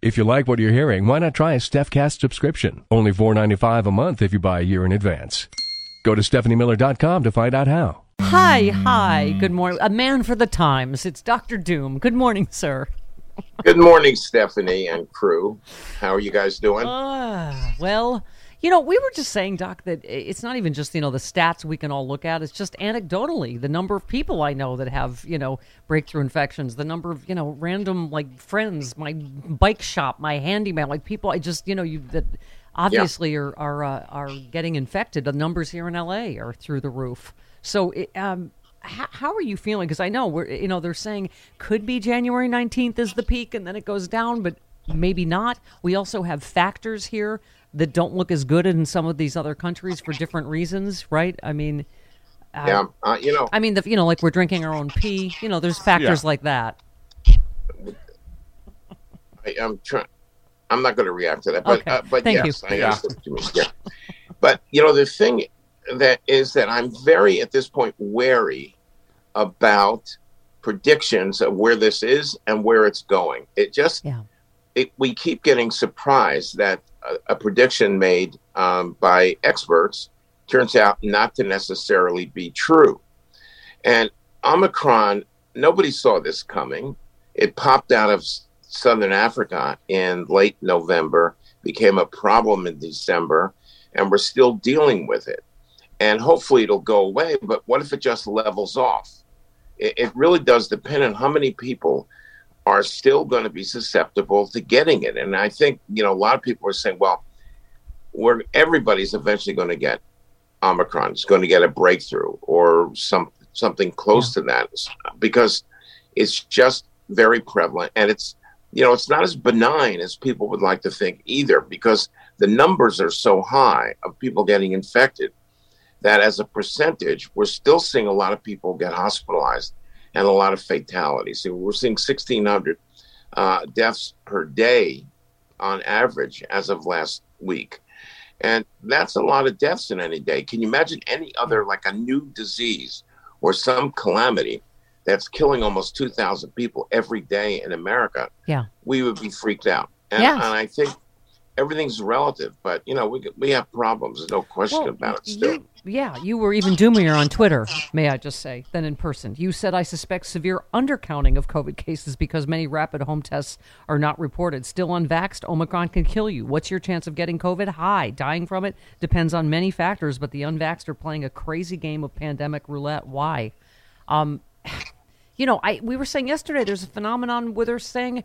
If you like what you're hearing, why not try a StephCast subscription? Only $4.95 a month if you buy a year in advance. Go to StephanieMiller.com to find out how. Hi, hi. Good morning. A man for the times. It's Dr. Doom. Good morning, sir. Good morning, Stephanie and crew. How are you guys doing? Uh, well, you know, we were just saying, Doc, that it's not even just, you know, the stats we can all look at. It's just anecdotally the number of people I know that have, you know, breakthrough infections, the number of, you know, random, like, friends, my bike shop, my handyman, like, people I just, you know, you that obviously yeah. are are, uh, are getting infected. The numbers here in LA are through the roof. So, it, um, how, how, are you feeling? Because I know we're, you know, they're saying could be January 19th is the peak and then it goes down, but maybe not. We also have factors here that don't look as good in some of these other countries for different reasons, right? I mean, uh, yeah, uh, you know, I mean, the, you know, like we're drinking our own pee. You know, there's factors yeah. like that. I, am trying. I'm not going to react to that, but okay. uh, but Thank yes, you. I yeah. yeah. But you know, the thing that is that I'm very at this point wary about predictions of where this is and where it's going. It just yeah. It, we keep getting surprised that a, a prediction made um, by experts turns out not to necessarily be true. And Omicron, nobody saw this coming. It popped out of southern Africa in late November, became a problem in December, and we're still dealing with it. And hopefully it'll go away. But what if it just levels off? It, it really does depend on how many people are still going to be susceptible to getting it. And I think, you know, a lot of people are saying, well, we're, everybody's eventually going to get Omicron. It's going to get a breakthrough or some something close yeah. to that because it's just very prevalent and it's you know it's not as benign as people would like to think either because the numbers are so high of people getting infected that as a percentage we're still seeing a lot of people get hospitalized and a lot of fatalities. So we're seeing 1,600 uh, deaths per day on average as of last week. And that's a lot of deaths in any day. Can you imagine any other, like a new disease or some calamity that's killing almost 2,000 people every day in America? Yeah. We would be freaked out. And, yes. and I think everything's relative, but you know we we have problems. There's no question well, about it. Still, you, yeah, you were even doomier on Twitter, may I just say, than in person. You said I suspect severe undercounting of COVID cases because many rapid home tests are not reported. Still unvaxxed, Omicron can kill you. What's your chance of getting COVID? High. Dying from it depends on many factors, but the unvaxxed are playing a crazy game of pandemic roulette. Why? Um, you know, I we were saying yesterday there's a phenomenon where they're saying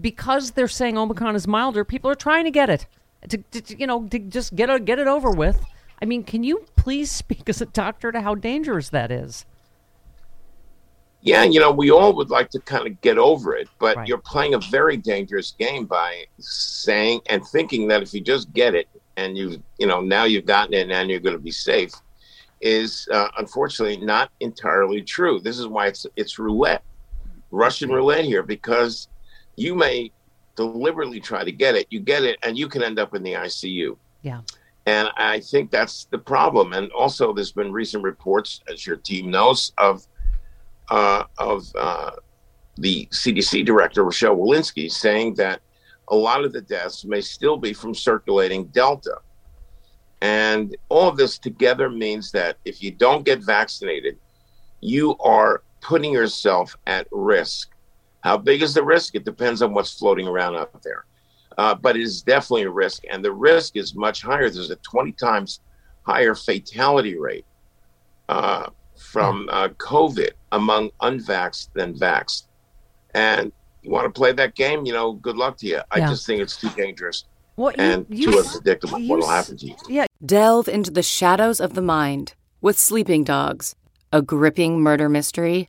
because they're saying Omicron is milder, people are trying to get it. To, to you know, to just get it, get it over with. I mean, can you please speak as a doctor to how dangerous that is? Yeah, you know, we all would like to kind of get over it, but Right. you're playing a very dangerous game by saying and thinking that if you just get it and you, you know, now you've gotten it and you're going to be safe, is uh, unfortunately not entirely true. This is why it's it's roulette, Russian roulette here, because you may deliberately try to get it, you get it, and you can end up in the ICU. Yeah. And I think that's the problem. And also, there's been recent reports, as your team knows, of uh, of uh, the CDC director Rochelle Walensky saying that a lot of the deaths may still be from circulating Delta. And all of this together means that if you don't get vaccinated, you are putting yourself at risk. How big is the risk? It depends on what's floating around out there. Uh, but it is definitely a risk. And the risk is much higher. There's a 20 times higher fatality rate uh, from uh, COVID among unvaxxed than vaxxed. And you want to play that game? You know, good luck to you. I Yeah. just think it's too dangerous What you- and you too unpredictable what will happen to you. Yeah, Delve into the shadows of the mind with Sleeping Dogs, a gripping murder mystery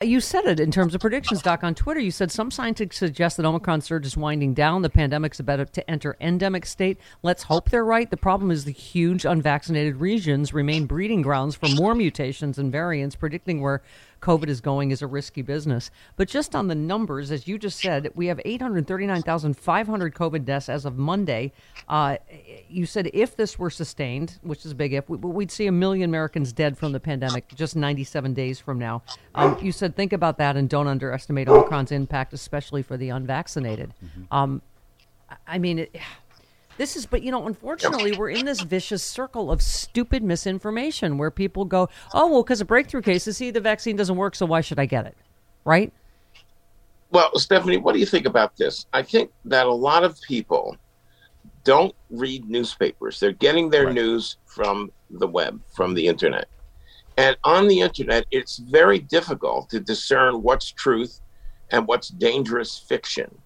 You said it in terms of predictions, Doc. On Twitter, you said some scientists suggest that Omicron surge is winding down. The pandemic's about to enter endemic state. Let's hope they're right. The problem is the huge unvaccinated regions remain breeding grounds for more mutations and variants. Predicting where COVID is going is a risky business. But just on the numbers, as you just said, we have 839,500 COVID deaths as of Monday. Uh, you said if this were sustained, which is a big if, we- we'd see a million Americans dead from the pandemic just 97 days from now. Um, you said think about that and don't underestimate Omicron's impact, especially for the unvaccinated. Um, I- I mean, it, this is, but you know, unfortunately, we're in this vicious circle of stupid misinformation where people go, oh, well, because of breakthrough cases, see, the vaccine doesn't work, so why should I get it? Right? Well, Stephanie, what do you think about this? I think that a lot of people don't read newspapers. They're getting their news from the web, from the internet. And on the internet, it's very difficult to discern what's truth and what's dangerous fiction.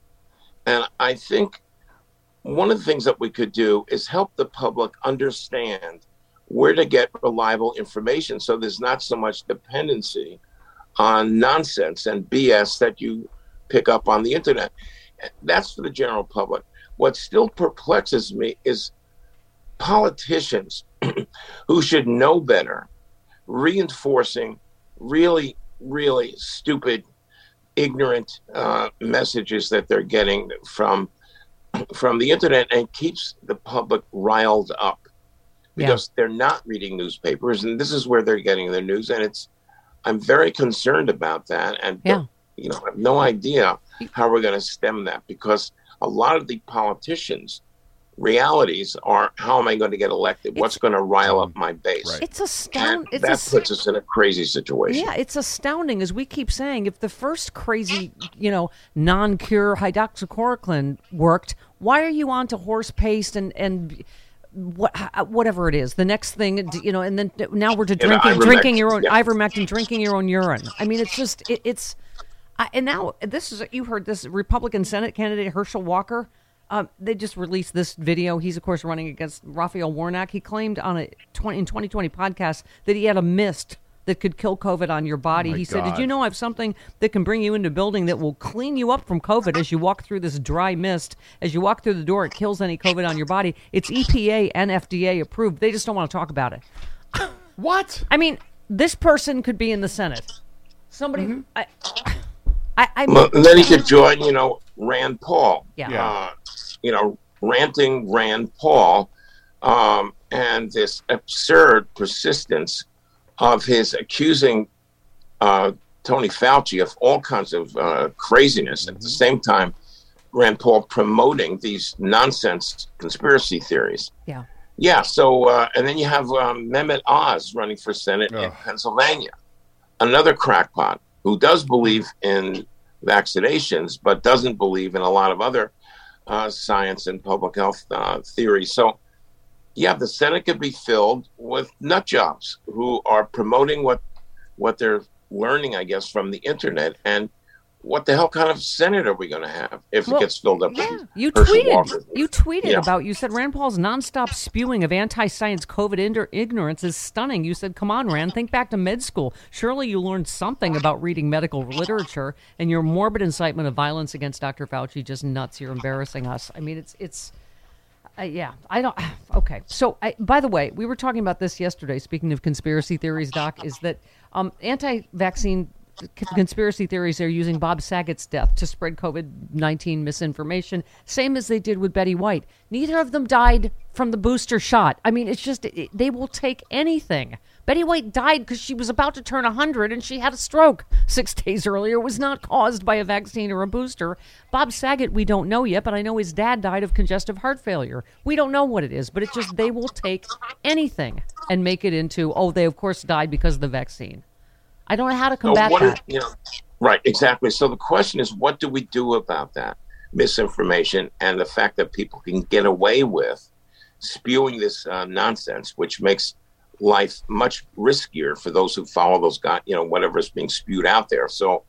And I think one of the things that we could do is help the public understand where to get reliable information so there's not so much dependency on nonsense and BS that you pick up on the internet. That's for the general public. What still perplexes me is politicians who should know better reinforcing really, really stupid, ignorant uh, messages that they're getting from from the internet and keeps the public riled up Yeah. because they're not reading newspapers and this is where they're getting their news and it's i'm very concerned about that and Yeah. you know i have no idea how we're going to stem that because a lot of the politicians realities are how am i going to get elected what's going to rile up my base Right. It's astounding. It's that as- puts us in a crazy situation Yeah, it's astounding as we keep saying. If the first crazy, you know, non-cure hydroxychloroquine worked, why are you on to horse paste and and what uh, whatever it is? The next thing, you know, and then now we're to drinking drinking your own yeah. ivermectin, drinking your own urine. I mean, it's just it, it's. I, and now this is you heard this Republican Senate candidate Herschel Walker. Um, they just released this video. He's of course running against Raphael Warnock. He claimed on a 20, in 2020 podcast that he had a mist that could kill COVID on your body. my he said, "Did you know I have something that can bring you into a building that will clean you up from COVID as you walk through this dry mist? As you walk through the door, it kills any COVID on your body. It's EPA and FDA approved. They just don't want to talk about it. What? I mean, this person could be in the Senate. Somebody, I, I, I and then he could join, you know, Rand Paul. Yeah. Yeah. Uh, you know, ranting Rand Paul um, and this absurd persistence of his accusing uh, Tony Fauci of all kinds of uh, craziness. At the same time, Rand Paul promoting these nonsense conspiracy theories. yeah. Yeah. So, uh, and then you have um, Mehmet Oz running for Senate in Pennsylvania, another crackpot who does believe in vaccinations, but doesn't believe in a lot of other uh, science and public health uh, theories. So, yeah, the Senate could be filled with nut jobs who are promoting what what they're learning, I guess, from the internet. And what the hell kind of Senate are we going to have if Well, it gets filled up? Yeah, with you tweeted. Walker? You tweeted Yeah. about. You said Rand Paul's nonstop spewing of anti-science COVID ignorance is stunning. You said, "Come on, Rand, think back to med school. Surely you learned something about reading medical literature, and your morbid incitement of violence against Dr. Fauci just nuts. You're embarrassing us. I mean, it's it's." Uh, yeah, I don't. Okay, so I, by the way, we were talking about this yesterday. Speaking of conspiracy theories, Doc, is that um, anti-vaccine conspiracy theories—they're using Bob Saget's death to spread COVID 19 misinformation, same as they did with Betty White. Neither of them died from the booster shot. I mean, it's just, it, they will take anything. Betty White died because she was about to turn 100 and she had a stroke six days earlier. It was not caused by a vaccine or a booster. Bob Saget, we don't know yet, but I know his dad died of congestive heart failure. We don't know what it is, but it's just they will take anything and make it into, oh, they of course died because of the vaccine. I don't know how to combat so that. you know, right, exactly. So the question is, what do we do about that misinformation and the fact that people can get away with spewing this uh, nonsense, which makes life much riskier for those who follow those guys, you know, whatever is being spewed out there. So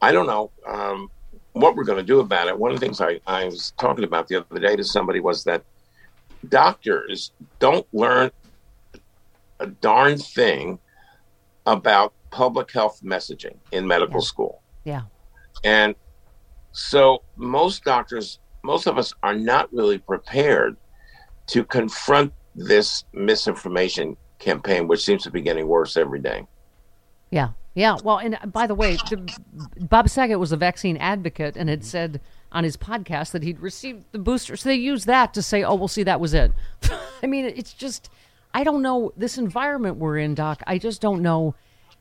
I don't know um, what we're going to do about it. One of the things I, I was talking about the other day to somebody was that doctors don't learn a darn thing about public health messaging in medical yeah. school. Yeah. And so most doctors, most of us are not really prepared to confront this misinformation campaign, which seems to be getting worse every day. Yeah. Yeah. Well, and uh, by the way, the, Bob Saget was a vaccine advocate and had said on his podcast that he'd received the booster. So they used that to say, oh, we'll see, that was it. I mean, it's just, I don't know, this environment we're in, Doc, I just don't know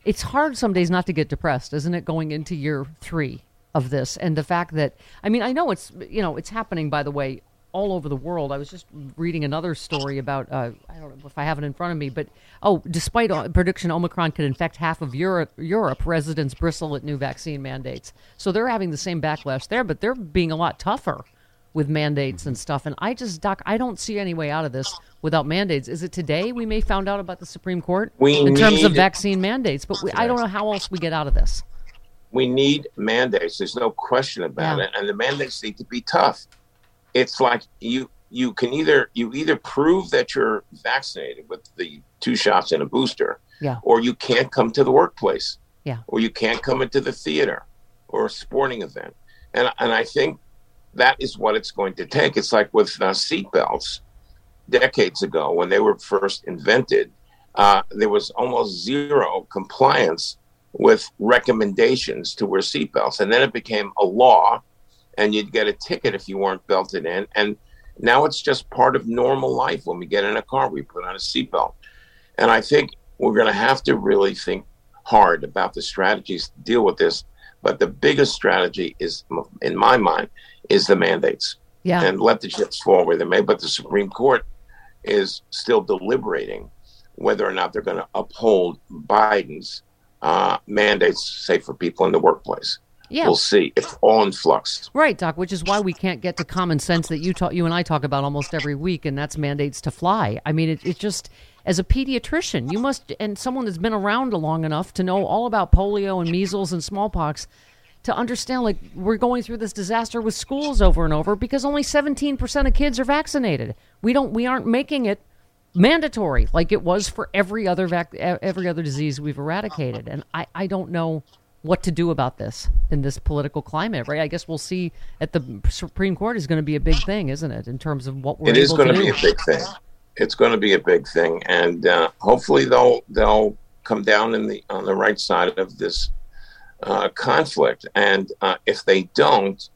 it's hard some days not to get depressed, isn't it? Going into year three of this, and the fact that I mean, I know it's you know it's happening. By the way, all over the world. I was just reading another story about uh, I don't know if I have it in front of me, but oh, despite prediction Omicron could infect half of Europe, Europe residents bristle at new vaccine mandates. So they're having the same backlash there, but they're being a lot tougher with mandates and stuff. And I just, Doc, I don't see any way out of this without mandates. Is it today we may found out about the Supreme Court we in terms of vaccine mandates? But we, I don't know how else we get out of this. we need mandates. There's no question about Yeah. it, and the mandates need to be tough. It's like you you can either you either prove that you're vaccinated with the two shots and a booster, Yeah. or you can't come to the workplace, Yeah. or you can't come into the theater or a sporting event, and and I think that is what it's going to take. It's like with uh, seatbelts decades ago when they were first invented. Uh, there was almost zero compliance with recommendations to wear seatbelts. And then it became a law, and you'd get a ticket if you weren't belted in. And now it's just part of normal life. When we get in a car, we put on a seatbelt. And I think we're going to have to really think hard about the strategies to deal with this. But the biggest strategy is, in my mind, is the mandates Yeah. and let the chips fall where they may. But the Supreme Court is still deliberating whether or not they're going to uphold Biden's uh, mandates, say for people in the workplace. yeah. We'll see. It's all in flux. Right, Doc, which is why we can't get to common sense that you talk, you and I talk about almost every week, and that's mandates to fly. I mean, it's it just as a pediatrician, you must, and someone that's been around long enough to know all about polio and measles and smallpox, to understand like we're going through this disaster with schools over and over because only 17% of kids are vaccinated. We don't, we aren't making it mandatory like it was for every other vac- every other disease we've eradicated, and I, I don't know what to do about this in this political climate, right? I guess we'll see at the Supreme Court is going to be a big thing, isn't it, in terms of what we're It is going to to be a big thing. It's going to be a big thing, and uh, hopefully they'll they'll come down in the on the right side of this uh, conflict. And uh, if they don't,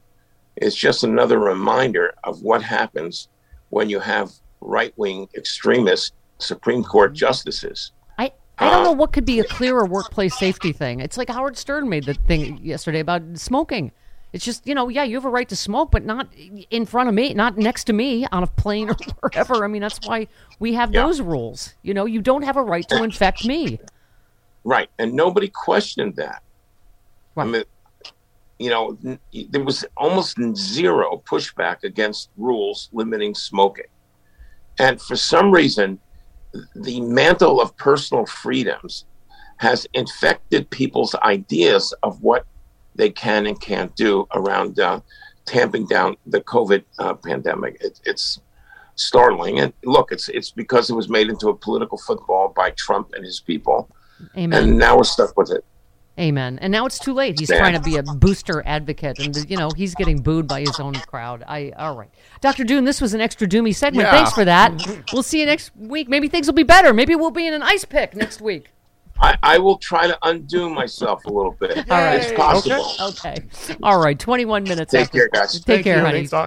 it's just another reminder of what happens when you have right wing extremist Supreme Court justices. I, I don't Uh, know what could be a clearer workplace safety thing. It's like Howard Stern made the thing yesterday about smoking. It's just, you know, yeah, you have a right to smoke, but not in front of me, not next to me on a plane or wherever. I mean, that's why we have Yeah. those rules. You know, you don't have a right to infect me. Right. And nobody questioned that. I mean, you know, there was almost zero pushback against rules limiting smoking. And for some reason, the mantle of personal freedoms has infected people's ideas of what they can and can't do around uh, tamping down the COVID uh, pandemic. It, it's startling. And look, it's it's because it was made into a political football by Trump and his people Amen. and now we're stuck with it. Amen. And now it's too late. He's Yeah. trying to be a booster advocate, and you know he's getting booed by his own crowd. I all right, Doctor Doom. This was an extra doomy segment. Yeah. Thanks for that. We'll see you next week. Maybe things will be better. Maybe we'll be in an ice pick next week. I, I will try to undo myself a little bit. All right. It's possible. Okay. All right. Twenty-one minutes. Take after- care, guys. Take Thank care, you. honey. Thanks, Doc.